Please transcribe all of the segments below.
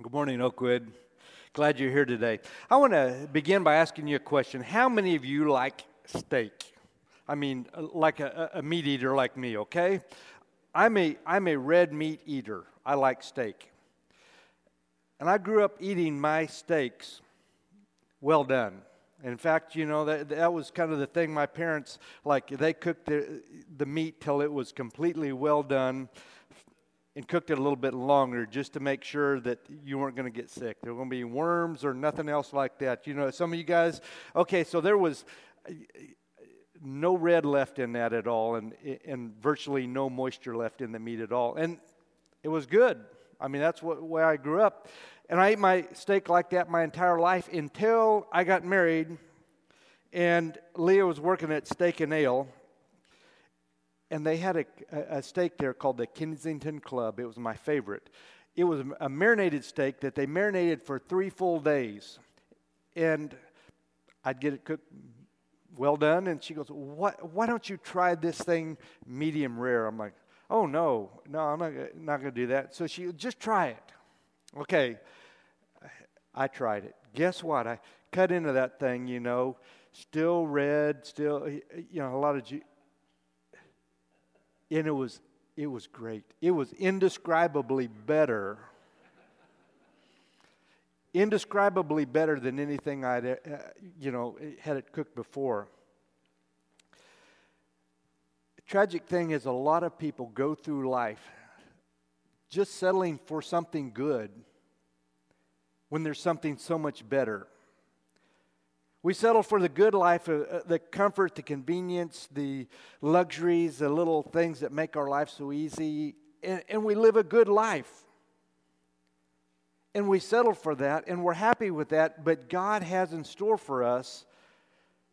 Good morning, Oakwood. Glad you're here today. I want to begin by asking you a question. How many of you like steak? I mean, like a, a meat eater like me, okay? I'm a, I'm a red meat eater. I like steak. And I grew up eating my steaks well done. In fact, you know, that, that was kind of the thing my parents, like, they cooked the, the meat till it was completely well done and cooked it a little bit longer just to make sure that you weren't going to get sick. There were going to be worms or nothing else like that. You know, some of you guys, okay, so there was no red left in that at all and, and virtually no moisture left in the meat at all. And it was good. I mean, that's what, way I grew up. And I ate my steak like that my entire life until I got married and Leah was working at Steak and Ale and they had a, a steak there called the Kensington Club. It was my favorite. It was a marinated steak that they marinated for three full days. And I'd get it cooked well done. And she goes, what, Why don't you try this thing medium rare? I'm like, Oh, no, no, I'm not, not going to do that. So she, just try it. Okay, I tried it. Guess what? I cut into that thing, you know, still red, still, you know, a lot of and it was it was great. It was indescribably better. indescribably better than anything I'd uh, you know had it cooked before. The tragic thing is a lot of people go through life just settling for something good when there's something so much better. We settle for the good life, uh, uh, the comfort, the convenience, the luxuries, the little things that make our life so easy, and, and we live a good life. And we settle for that, and we're happy with that, but God has in store for us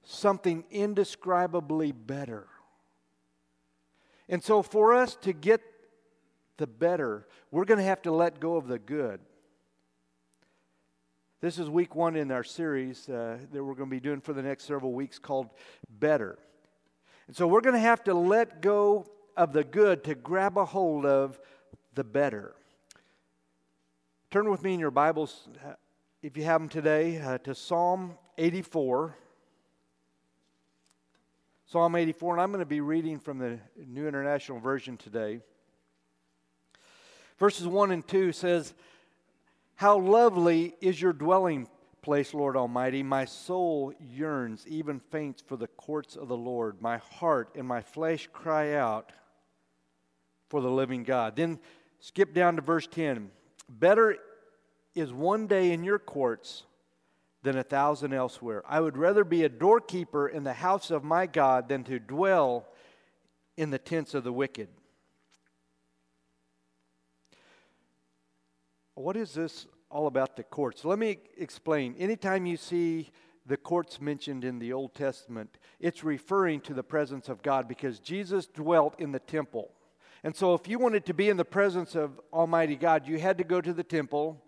something indescribably better. And so, for us to get the better, we're going to have to let go of the good. This is week one in our series uh, that we're going to be doing for the next several weeks called Better. And so we're going to have to let go of the good to grab a hold of the better. Turn with me in your Bibles, uh, if you have them today, uh, to Psalm 84. Psalm 84, and I'm going to be reading from the New International Version today. Verses 1 and 2 says, how lovely is your dwelling place, Lord Almighty. My soul yearns, even faints for the courts of the Lord. My heart and my flesh cry out for the living God. Then skip down to verse 10. Better is one day in your courts than a thousand elsewhere. I would rather be a doorkeeper in the house of my God than to dwell in the tents of the wicked. What is this all about the courts? Let me explain. Anytime you see the courts mentioned in the Old Testament, it's referring to the presence of God because Jesus dwelt in the temple. And so, if you wanted to be in the presence of Almighty God, you had to go to the temple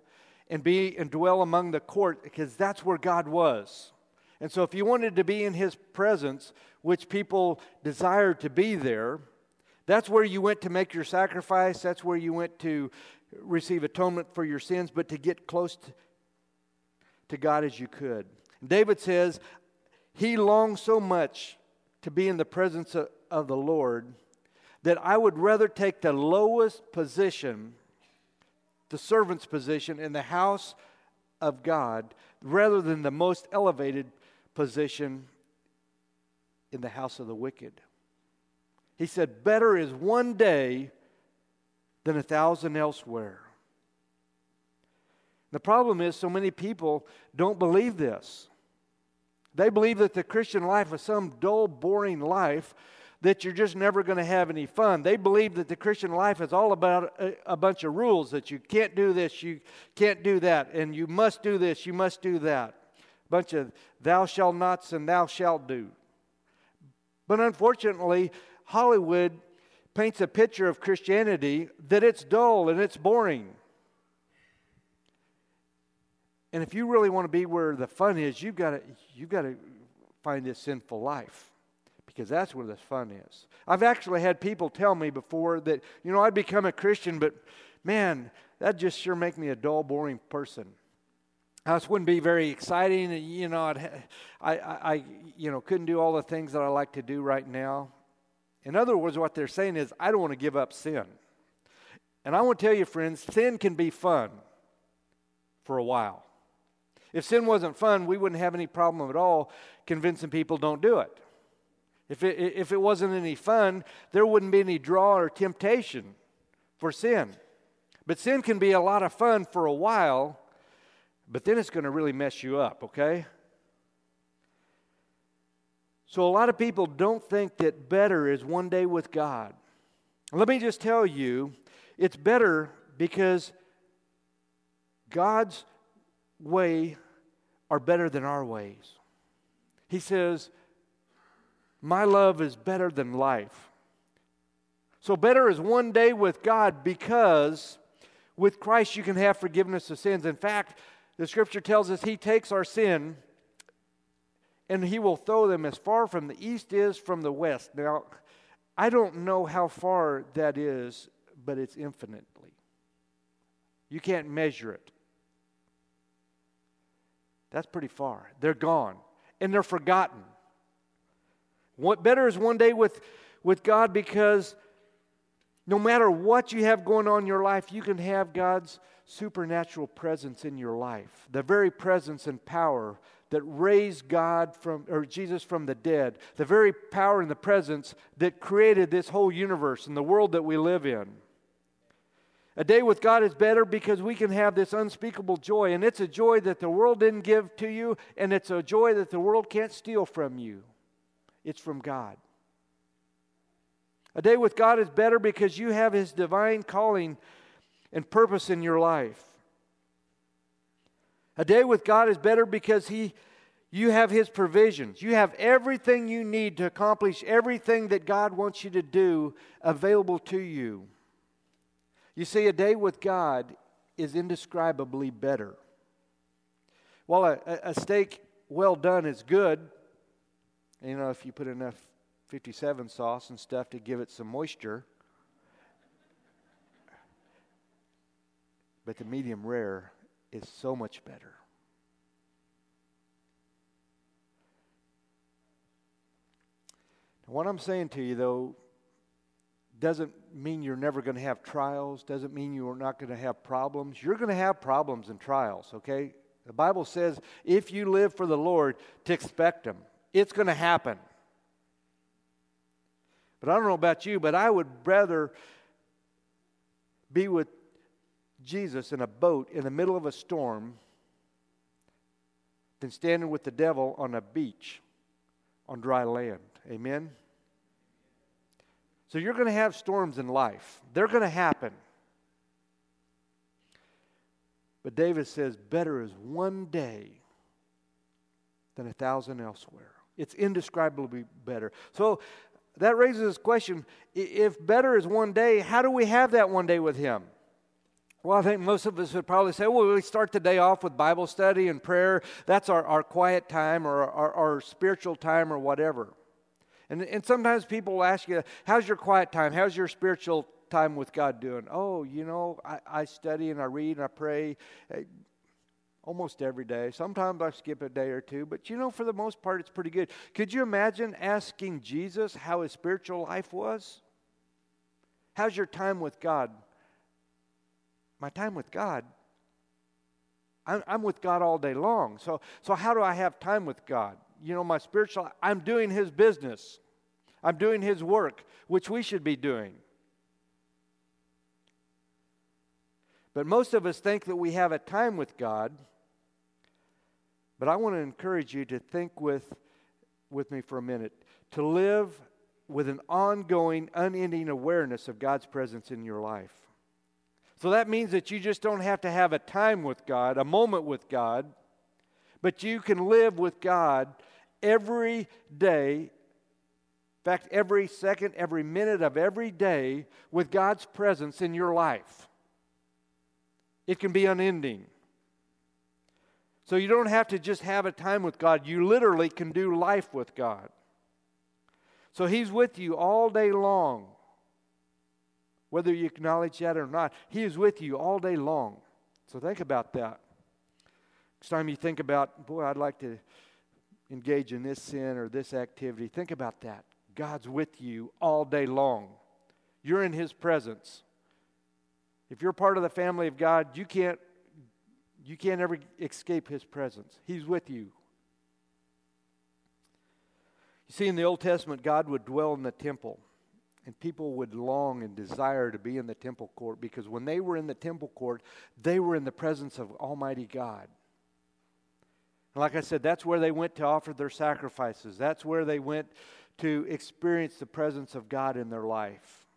and be and dwell among the court because that's where God was. And so, if you wanted to be in His presence, which people desired to be there, that's where you went to make your sacrifice. That's where you went to receive atonement for your sins, but to get close to, to God as you could. David says he longed so much to be in the presence of, of the Lord that I would rather take the lowest position, the servant's position in the house of God, rather than the most elevated position in the house of the wicked. He said, Better is one day than a thousand elsewhere. The problem is, so many people don't believe this. They believe that the Christian life is some dull, boring life that you're just never going to have any fun. They believe that the Christian life is all about a, a, bunch of rules that you can't do this, you can't do that, and you must do this, you must do that. A bunch of thou shalt nots and thou shalt do. But unfortunately, Hollywood paints a picture of Christianity that it's dull and it's boring. And if you really want to be where the fun is, you've got to, you've got to find this sinful life because that's where the fun is. I've actually had people tell me before that, you know, I'd become a Christian, but man, that just sure make me a dull, boring person. This wouldn't be very exciting. You know, I'd, I, I, you know, couldn't do all the things that I like to do right now. In other words, what they're saying is, I don't want to give up sin. And I want to tell you, friends, sin can be fun for a while. If sin wasn't fun, we wouldn't have any problem at all convincing people don't do it. If it, if it wasn't any fun, there wouldn't be any draw or temptation for sin. But sin can be a lot of fun for a while, but then it's going to really mess you up, okay? So, a lot of people don't think that better is one day with God. Let me just tell you, it's better because God's way are better than our ways. He says, My love is better than life. So, better is one day with God because with Christ you can have forgiveness of sins. In fact, the scripture tells us He takes our sin and He will throw them as far from the east is from the west. Now, I don't know how far that is, but it's infinitely. You can't measure it. That's pretty far. They're gone and they're forgotten. What better is one day with, with God because no matter what you have going on in your life, you can have God's supernatural presence in your life. The very presence and power that raised God from or Jesus from the dead. The very power and the presence that created this whole universe and the world that we live in. A day with God is better because we can have this unspeakable joy, and it's a joy that the world didn't give to you, and it's a joy that the world can't steal from you. It's from God. A day with God is better because you have His divine calling and purpose in your life. A day with God is better because He you have His provisions. You have everything you need to accomplish everything that God wants you to do available to you. You see, a day with God is indescribably better. While a, a steak well done is good, you know, if you put enough 57 sauce and stuff to give it some moisture, but the medium rare is so much better. What I'm saying to you, though, doesn't mean you're never going to have trials, doesn't mean you're not going to have problems. You're going to have problems and trials, okay? The Bible says if you live for the Lord, to expect them. It's going to happen. But I don't know about you, but I would rather be with Jesus in a boat in the middle of a storm than standing with the devil on a beach on dry land. Amen? So you're going to have storms in life, they're going to happen. But David says, better is one day than a thousand elsewhere. It's indescribably better. So that raises this question if better is one day, how do we have that one day with Him? Well, I think most of us would probably say, well, we start the day off with Bible study and prayer. That's our, our quiet time or our, our spiritual time or whatever. And, and sometimes people will ask you, How's your quiet time? How's your spiritual time with God doing? Oh, you know, I, I study and I read and I pray eh, almost every day. Sometimes I skip a day or two, but you know, for the most part, it's pretty good. Could you imagine asking Jesus how his spiritual life was? How's your time with God? My time with God I'm, with God all day long. So, so how do I have time with God? You know, my spiritual, I'm doing His business. I'm doing His work, which we should be doing. But most of us think that we have a time with God. But I want to encourage you to think with, with me for a minute, to live with an ongoing, unending awareness of God's presence in your life. So that means that you just don't have to have a time with God, a moment with God, but you can live with God every day in fact, every second, every minute of every day with God's presence in your life. It can be unending. So you don't have to just have a time with God, you literally can do life with God. So He's with you all day long. Whether you acknowledge that or not. He is with you all day long. So think about that. Next time you think about, boy, I'd like to engage in this sin or this activity, think about that. God's with you all day long. You're in His presence. If you're part of the family of God, you can't, you can't ever escape His presence. He's with you. You see, in the Old Testament, God would dwell in the temple, and people would long and desire to be in the temple court because when they were in the temple court, they were in the presence of Almighty God. And like I said, that's where they went to offer their sacrifices. That's where they went to experience the presence of God in their life.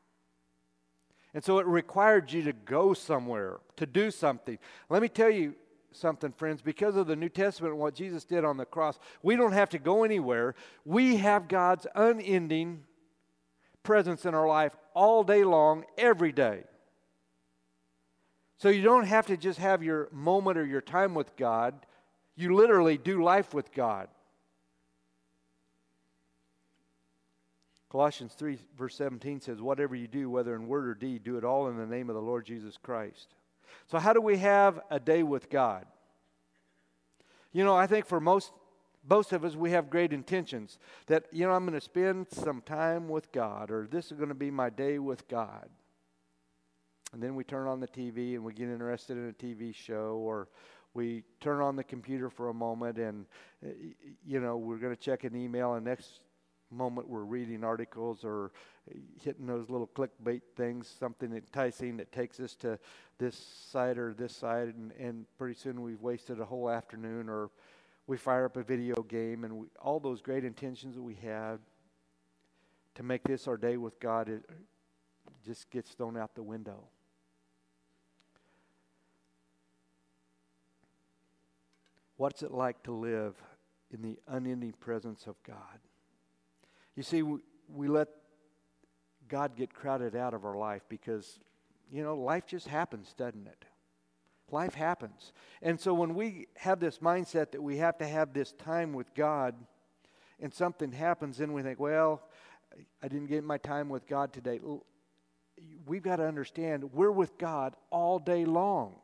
And so it required you to go somewhere, to do something. Let me tell you something, friends. Because of the New Testament and what Jesus did on the cross, we don't have to go anywhere. We have God's unending presence in our life all day long, every day. So you don't have to just have your moment or your time with God you literally do life with God. Colossians 3, verse 17 says, Whatever you do, whether in word or deed, do it all in the name of the Lord Jesus Christ. So, how do we have a day with God? You know, I think for most, most of us, we have great intentions that, you know, I'm going to spend some time with God, or this is going to be my day with God. And then we turn on the TV and we get interested in a TV show, or we turn on the computer for a moment and uh, you know we're going to check an email and next moment we're reading articles or hitting those little clickbait things something enticing that takes us to this side or this side and, and pretty soon we've wasted a whole afternoon or we fire up a video game and we, all those great intentions that we had to make this our day with god it just gets thrown out the window What's it like to live in the unending presence of God? You see, we, we let God get crowded out of our life because, you know, life just happens, doesn't it? Life happens. And so when we have this mindset that we have to have this time with God and something happens, then we think, well, I didn't get my time with God today. We've got to understand we're with God all day long.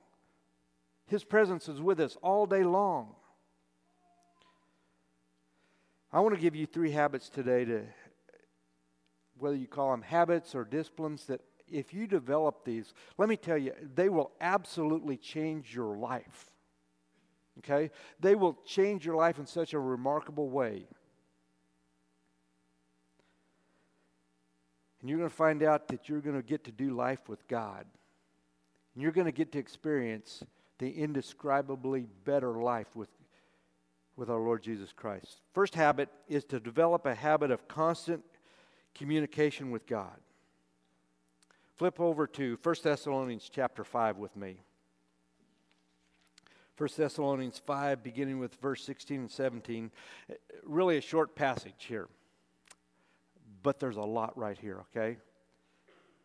His presence is with us all day long. I want to give you three habits today to, whether you call them habits or disciplines, that if you develop these, let me tell you, they will absolutely change your life. Okay? They will change your life in such a remarkable way. And you're going to find out that you're going to get to do life with God. And you're going to get to experience the indescribably better life with, with our Lord Jesus Christ. First habit is to develop a habit of constant communication with God. Flip over to 1 Thessalonians chapter 5 with me. 1 Thessalonians 5, beginning with verse 16 and 17. Really a short passage here, but there's a lot right here, okay?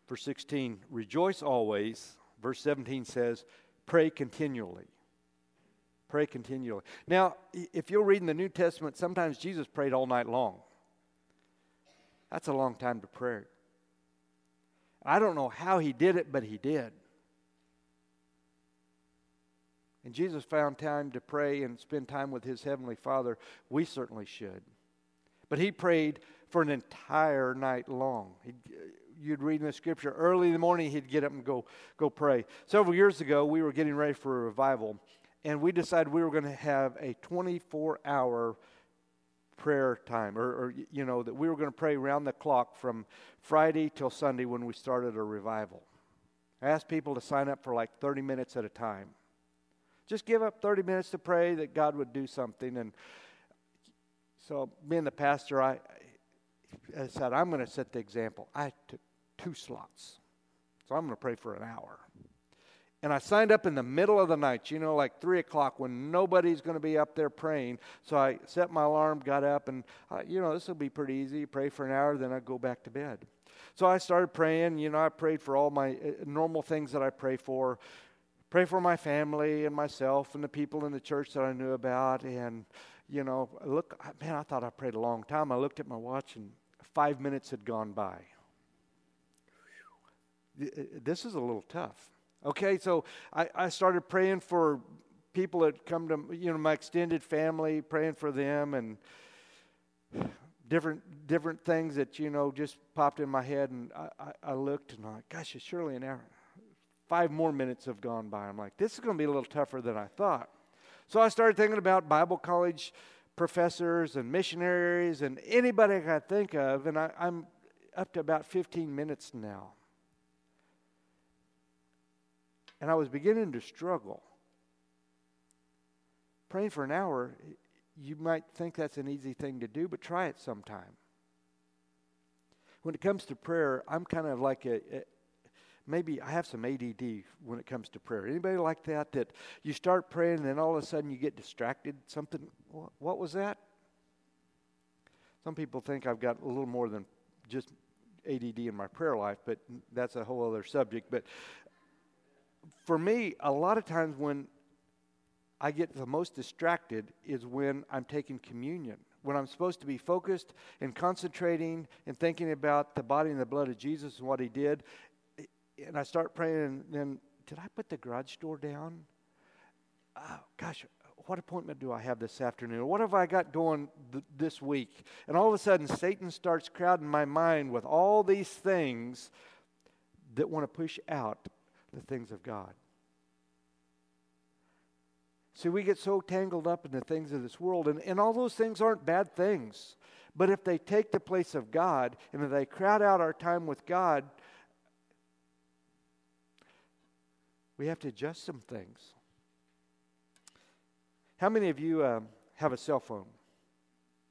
Verse 16, rejoice always. Verse 17 says, Pray continually. Pray continually. Now, if you'll read in the New Testament, sometimes Jesus prayed all night long. That's a long time to pray. I don't know how he did it, but he did. And Jesus found time to pray and spend time with his heavenly Father. We certainly should. But he prayed for an entire night long. He, you'd read in the scripture early in the morning he'd get up and go go pray several years ago we were getting ready for a revival and we decided we were going to have a 24 hour prayer time or, or, you know that we were going to pray around the clock from friday till sunday when we started a revival i asked people to sign up for like 30 minutes at a time just give up 30 minutes to pray that god would do something and so being the pastor i I said, I'm going to set the example. I took two slots. So I'm going to pray for an hour. And I signed up in the middle of the night, you know, like 3 o'clock when nobody's going to be up there praying. So I set my alarm, got up, and, uh, you know, this will be pretty easy. Pray for an hour, then I go back to bed. So I started praying. You know, I prayed for all my uh, normal things that I pray for. Pray for my family and myself and the people in the church that I knew about. And, you know, look, man, I thought I prayed a long time. I looked at my watch and five minutes had gone by. this is a little tough. Okay, so I, I started praying for people that come to, you know, my extended family, praying for them and different different things that, you know, just popped in my head. And I, I, I looked and I'm like, gosh, it's surely an hour. Five more minutes have gone by. I'm like, this is going to be a little tougher than I thought. So I started thinking about Bible college professors and missionaries and anybody I could think of, and I, I'm up to about 15 minutes now. And I was beginning to struggle. Praying for an hour, you might think that's an easy thing to do, but try it sometime. When it comes to prayer, I'm kind of like a, a maybe I have some ADD when it comes to prayer. Anybody like that? That you start praying and then all of a sudden you get distracted. Something. What, what was that? Some people think I've got a little more than just ADD in my prayer life, but that's a whole other subject. But for me, a lot of times when I get the most distracted is when I'm taking communion. When I'm supposed to be focused and concentrating and thinking about the body and the blood of Jesus and what he did, and I start praying, and then, did I put the garage door down? Oh, gosh, what appointment do I have this afternoon? What have I got going th- this week? And all of a sudden, Satan starts crowding my mind with all these things that want to push out the things of God. See, we get so tangled up in the things of this world, and, and all those things aren't bad things. But if they take the place of God and if they crowd out our time with God, we have to adjust some things. How many of you um, have a cell phone?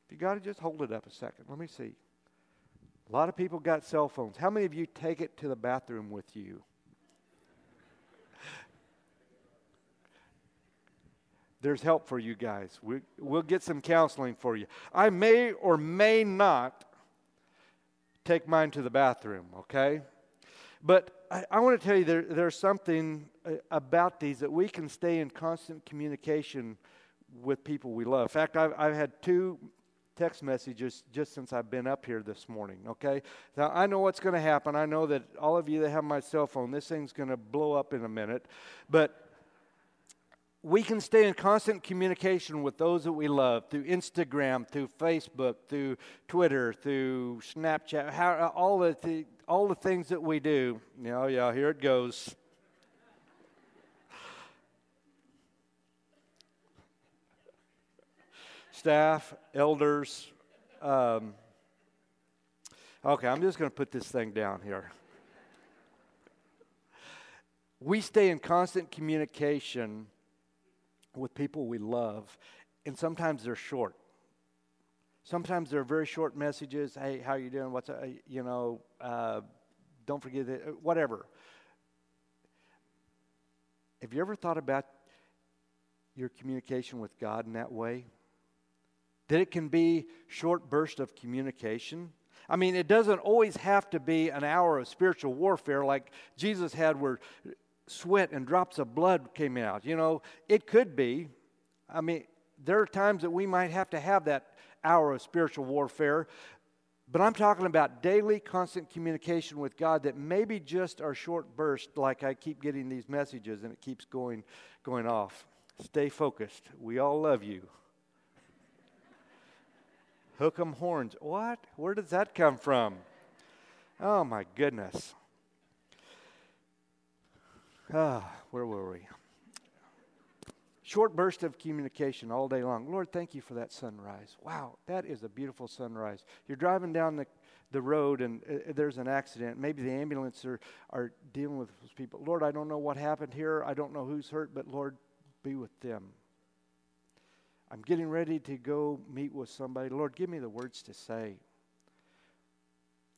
If you got to just hold it up a second. Let me see. A lot of people got cell phones. How many of you take it to the bathroom with you? There's help for you guys. We, we'll get some counseling for you. I may or may not take mine to the bathroom, okay? But I, I want to tell you there, there's something uh, about these that we can stay in constant communication with people we love. In fact, I've, I've had two text messages just since I've been up here this morning, okay? Now, I know what's going to happen. I know that all of you that have my cell phone, this thing's going to blow up in a minute. But we can stay in constant communication with those that we love through Instagram, through Facebook, through Twitter, through Snapchat, how, all, the, the, all the things that we do. Yeah, yeah, here it goes. Staff, elders. Um, okay, I'm just going to put this thing down here. We stay in constant communication with people we love, and sometimes they're short. Sometimes they're very short messages. Hey, how you doing? What's uh, you know? Uh, don't forget that. Uh, whatever. Have you ever thought about your communication with God in that way? That it can be short bursts of communication. I mean, it doesn't always have to be an hour of spiritual warfare like Jesus had, where sweat and drops of blood came out. You know, it could be. I mean, there are times that we might have to have that hour of spiritual warfare, but I'm talking about daily, constant communication with God that maybe just are short bursts, like I keep getting these messages and it keeps going, going off. Stay focused. We all love you. Hook 'em horns. What? Where does that come from? Oh my goodness. Ah, where were we? Short burst of communication all day long. Lord, thank you for that sunrise. Wow, that is a beautiful sunrise. You're driving down the, the road and uh, there's an accident. Maybe the ambulance are, are dealing with those people. Lord, I don't know what happened here. I don't know who's hurt, but Lord, be with them. I'm getting ready to go meet with somebody. Lord, give me the words to say.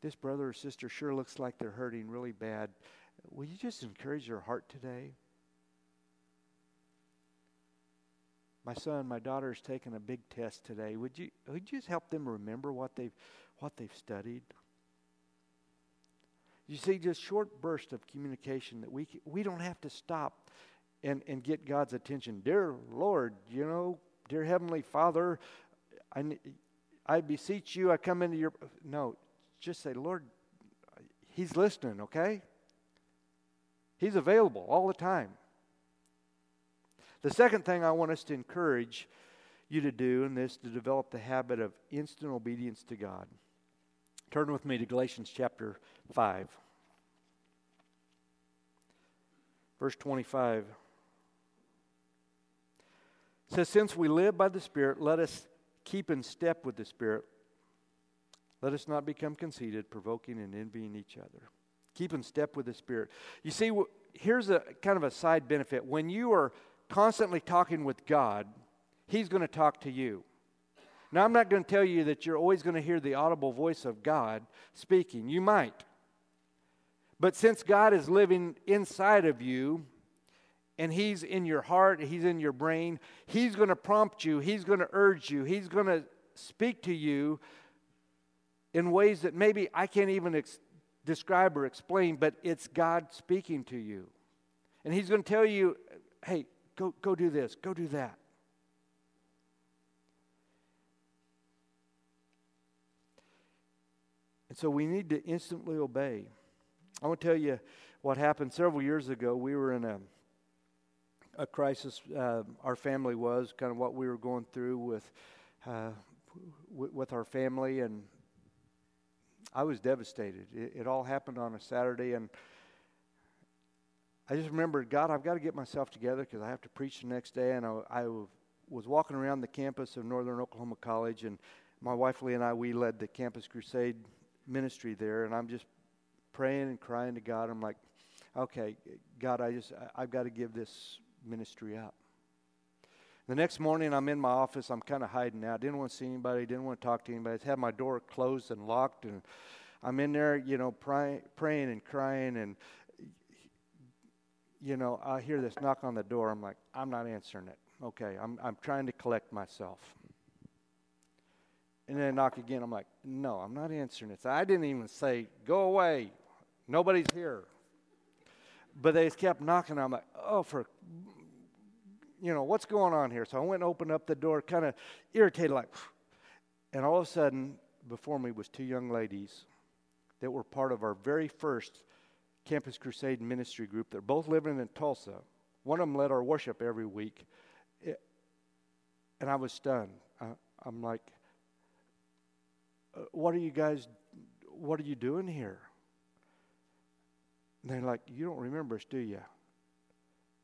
This brother or sister sure looks like they're hurting really bad. Will you just encourage your heart today? My son, my daughter is taking a big test today. Would you, would you just help them remember what they've, what they've studied? You see, just short bursts of communication that we, we don't have to stop and, and get God's attention. Dear Lord, you know, dear Heavenly Father, I, I beseech you, I come into your. No, just say, Lord, He's listening, okay? He's available all the time. The second thing I want us to encourage you to do in this to develop the habit of instant obedience to God. Turn with me to Galatians chapter 5. Verse 25 says, Since we live by the Spirit, let us keep in step with the Spirit. Let us not become conceited, provoking and envying each other. Keep in step with the Spirit. You see, here's a kind of a side benefit. When you are constantly talking with God, He's going to talk to you. Now, I'm not going to tell you that you're always going to hear the audible voice of God speaking. You might. But since God is living inside of you, and He's in your heart, He's in your brain, He's going to prompt you, He's going to urge you, He's going to speak to you in ways that maybe I can't even ex- describe or explain, but it's God speaking to you. And He's going to tell you, hey, go, go do this, go do that. And so we need to instantly obey. I want to tell you what happened several years ago. We were in a a crisis uh, our family was, kind of what we were going through with uh, with our family, and I was devastated. It, it, all happened on a Saturday, and I just remembered, God, I've got to get myself together because I have to preach the next day. And I, I was walking around the campus of Northern Oklahoma College, and my wife Lee and I we led the Campus Crusade ministry there, and I'm just praying and crying to God. I'm like, okay, God, I just I've got to give this ministry up. The next morning, I'm in my office. I'm kind of hiding out. Didn't want to see anybody. Didn't want to talk to anybody. I had my door closed and locked, and I'm in there, you know, pray, praying and crying. And you know, I hear this knock on the door. I'm like, I'm not answering it. Okay, I'm I'm trying to collect myself. And then I knock again. I'm like, no, I'm not answering it. So I didn't even say, go away. Nobody's here. But they kept knocking. I'm like, oh, for you know, what's going on here? So I went and opened up the door, kind of irritated, like, and all of a sudden, before me was two young ladies that were part of our very first Campus Crusade ministry group. They're both living in Tulsa. One of them led our worship every week. It, and I was stunned. I, I'm like, uh, what are you guys, what are you doing here? And they're like, you don't remember us, do you?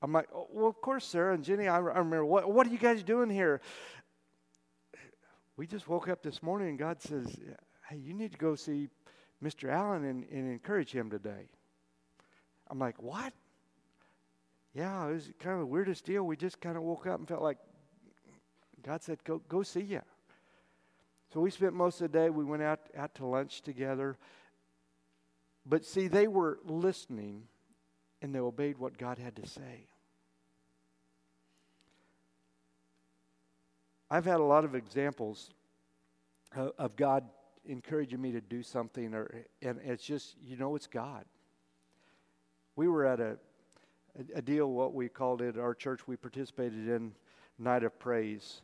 I'm like, oh, well, of course, Sarah and Jenny, I, I remember. What, what are you guys doing here? We just woke up this morning and God says, hey, you need to go see Mr. Allen and, and encourage him today. I'm like, what? Yeah, it was kind of the weirdest deal. We just kind of woke up and felt like God said, go, go see you. So we spent most of the day, we went out, out to lunch together. But see, they were listening and they obeyed what God had to say. I've had a lot of examples of God encouraging me to do something, or, and it's just, you know, it's God. We were at a, a deal, what we called it, our church, we participated in Night of Praise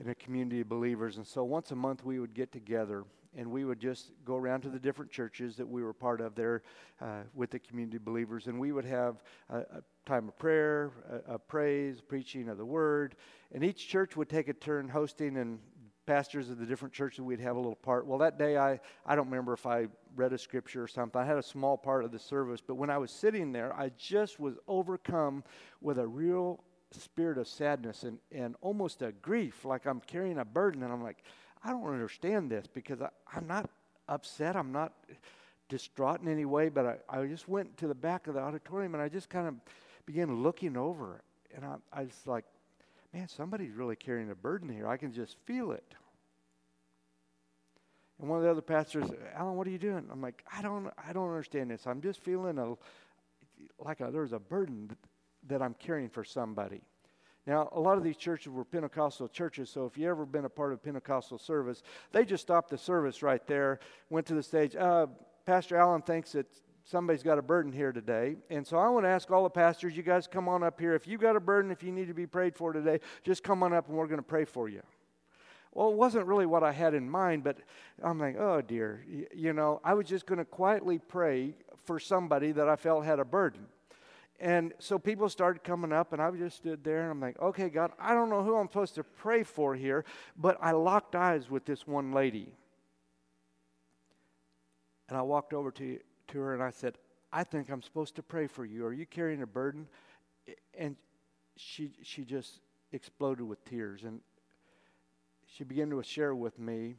in a community of believers. And so once a month we would get together and we would just go around to the different churches that we were part of there uh, with the community believers, and we would have a, a time of prayer, uh, a, a, praise, preaching of the word, and each church would take a turn hosting, and pastors of the different churches we'd have a little part. Well, that day I I don't remember if I read a scripture or something. I had a small part of the service, but when I was sitting there, I just was overcome with a real spirit of sadness and, and almost a grief, like I'm carrying a burden, and I'm like, I don't understand this because I, I'm not upset. I'm not distraught in any way, but I, I just went to the back of the auditorium and I just kind of began looking over. And I, I was like, man, somebody's really carrying a burden here. I can just feel it. And one of the other pastors, Alan, what are you doing? I'm like, I don't, I don't understand this. I'm just feeling a, like a, there's a burden that I'm carrying for somebody. Now, a lot of these churches were Pentecostal churches, so if you ever been a part of Pentecostal service, they just stopped the service right there, went to the stage. Uh, Pastor Allen thinks that somebody's got a burden here today. And so I want to ask all the pastors, you guys come on up here. If you've got a burden, if you need to be prayed for today, just come on up and we're going to pray for you. Well, it wasn't really what I had in mind, but I'm like, oh dear. You know, I was just going to quietly pray for somebody that I felt had a burden. And so people started coming up, and I just stood there, and I'm like, okay, God, I don't know who I'm supposed to pray for here, but I locked eyes with this one lady. And I walked over to, to her and I said, I think I'm supposed to pray for you. Are you carrying a burden? And she, she just exploded with tears. And she began to share with me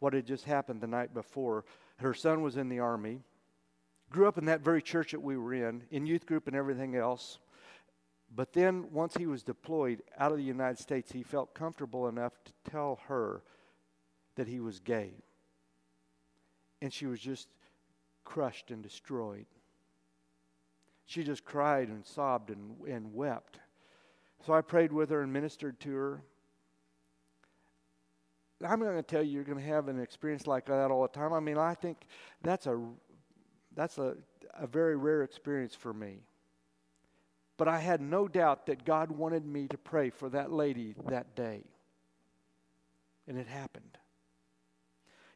what had just happened the night before. Her son was in the army, grew up in that very church that we were in, in youth group and everything else. But then, once he was deployed out of the United States, he felt comfortable enough to tell her that he was gay. And she was just crushed and destroyed. She just cried and sobbed and, and wept. So I prayed with her and ministered to her. I'm not going to tell you you're going to have an experience like that all the time. I mean, I think that's a that's a, a very rare experience for me. But I had no doubt that God wanted me to pray for that lady that day. And it happened.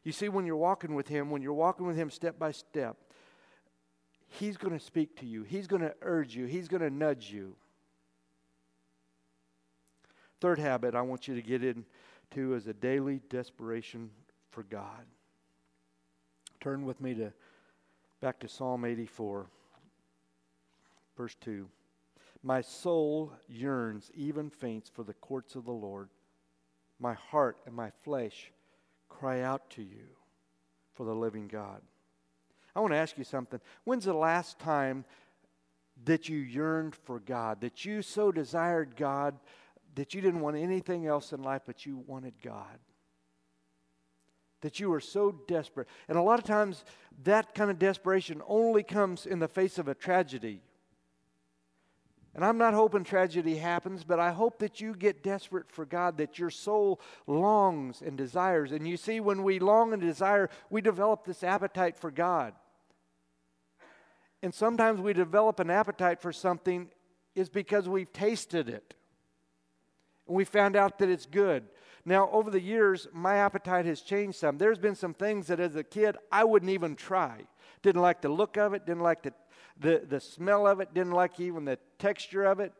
You see, when you're walking with Him, when you're walking with Him step by step, He's going to speak to you, He's going to urge you, He's going to nudge you. Third habit I want you to get into is a daily desperation for God. Turn with me to back to Psalm 84, verse 2. My soul yearns, even faints, for the courts of the Lord. My heart and my flesh cry out to you for the living God. I want to ask you something. When's the last time that you yearned for God, that you so desired God that you didn't want anything else in life but you wanted God? That you were so desperate. And a lot of times that kind of desperation only comes in the face of a tragedy and I'm not hoping tragedy happens, but I hope that you get desperate for God, that your soul longs and desires. And you see, when we long and desire, we develop this appetite for God. And sometimes we develop an appetite for something is because we've tasted it. And we found out that it's good. Now, over the years, my appetite has changed some. There's been some things that as a kid I wouldn't even try. Didn't like the look of it, didn't like the the, the smell of it, didn't like even the texture of it.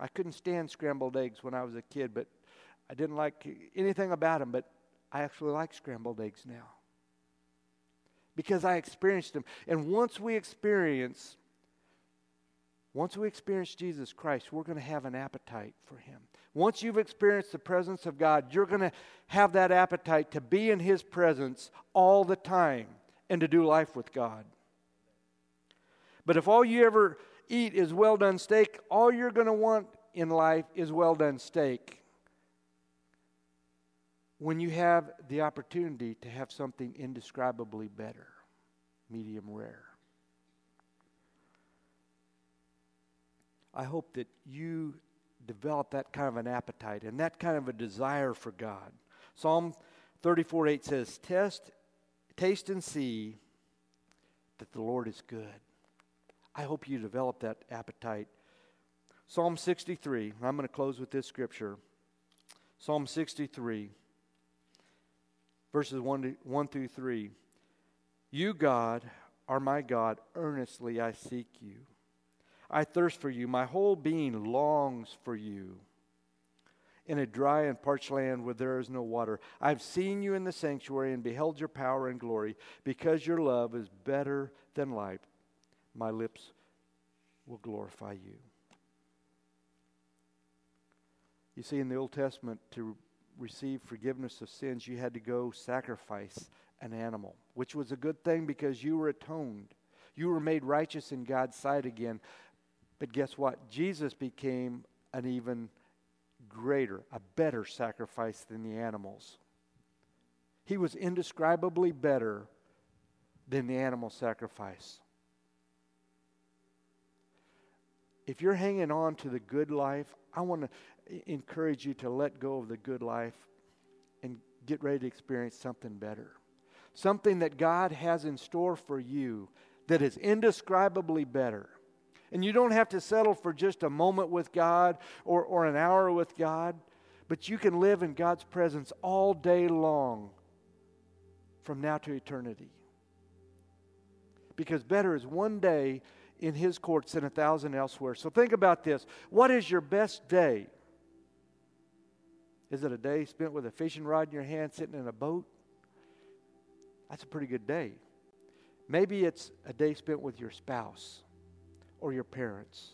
I couldn't stand scrambled eggs when I was a kid, but I didn't like anything about them, but I actually like scrambled eggs now because I experienced them. And once we experience once we experience Jesus Christ, we're going to have an appetite for him. Once you've experienced the presence of God, you're going to have that appetite to be in his presence all the time and to do life with God. But if all you ever eat is well done steak, all you're going to want in life is well done steak. When you have the opportunity to have something indescribably better, medium rare. I hope that you develop that kind of an appetite and that kind of a desire for God. Psalm 34 8 says, Test Taste and see that the Lord is good. I hope you develop that appetite. Psalm 63, I'm going to close with this scripture. Psalm 63, verses 1, to, 1 through 3. You, God, are my God. Earnestly I seek you. I thirst for you. My whole being longs for you in a dry and parched land where there is no water. I've seen you in the sanctuary and beheld your power and glory. Because your love is better than life, my lips will glorify you. You see, in the Old Testament, to receive forgiveness of sins, you had to go sacrifice an animal, which was a good thing because you were atoned. You were made righteous in God's sight again. But guess what? Jesus became an even greater, a better sacrifice than the animals. He was indescribably better than the animal sacrifice. If you're hanging on to the good life, I want to encourage you to let go of the good life and get ready to experience something better. Something that God has in store for you that is indescribably better. And you don't have to settle for just a moment with God or, or an hour with God, but you can live in God's presence all day long from now to eternity. because better is one day in his courts than a thousand elsewhere. So think about this. What is your best day? Is it a day spent with a fishing rod in your hand sitting in a boat? That's a pretty good day. Maybe it's a day spent with your spouse or your parents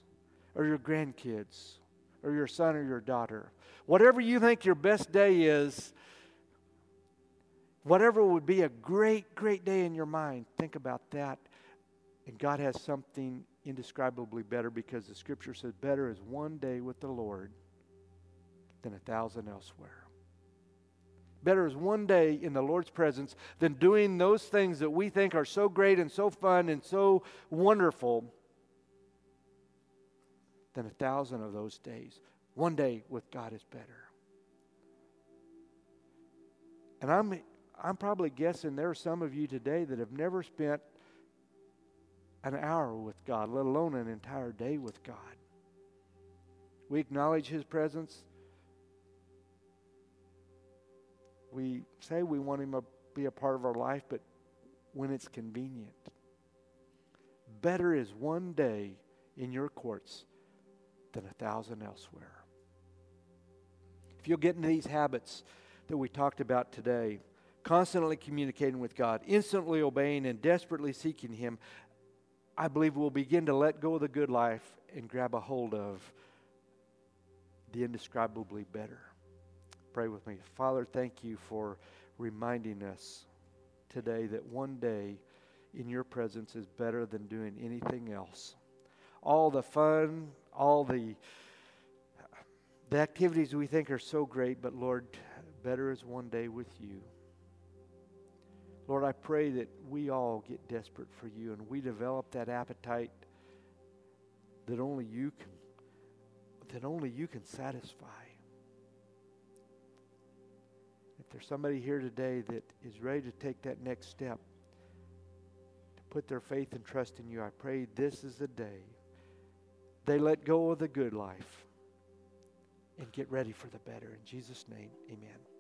or your grandkids or your son or your daughter. Whatever you think your best day is, whatever would be a great, great day in your mind, think about that. And God has something indescribably better because the scripture says, Better is one day with the Lord than a thousand elsewhere. Better is one day in the Lord's presence than doing those things that we think are so great and so fun and so wonderful than a thousand of those days. One day with God is better. And I'm, I'm probably guessing there are some of you today that have never spent an hour with God, let alone an entire day with God. We acknowledge His presence. We say we want Him to be a part of our life, but when it's convenient. Better is one day in your courts than a thousand elsewhere. If you'll get into these habits that we talked about today, constantly communicating with God, instantly obeying, and desperately seeking Him, I believe we'll begin to let go of the good life and grab a hold of the indescribably better. Pray with me. Father, thank you for reminding us today that one day in your presence is better than doing anything else. All the fun, all the the activities we think are so great, but Lord, better is one day with you. Lord, I pray that we all get desperate for you and we develop that appetite that only you can that only you can satisfy. If there's somebody here today that is ready to take that next step, to put their faith and trust in you, I pray this is the day they let go of the good life and get ready for the better. In Jesus' name, amen.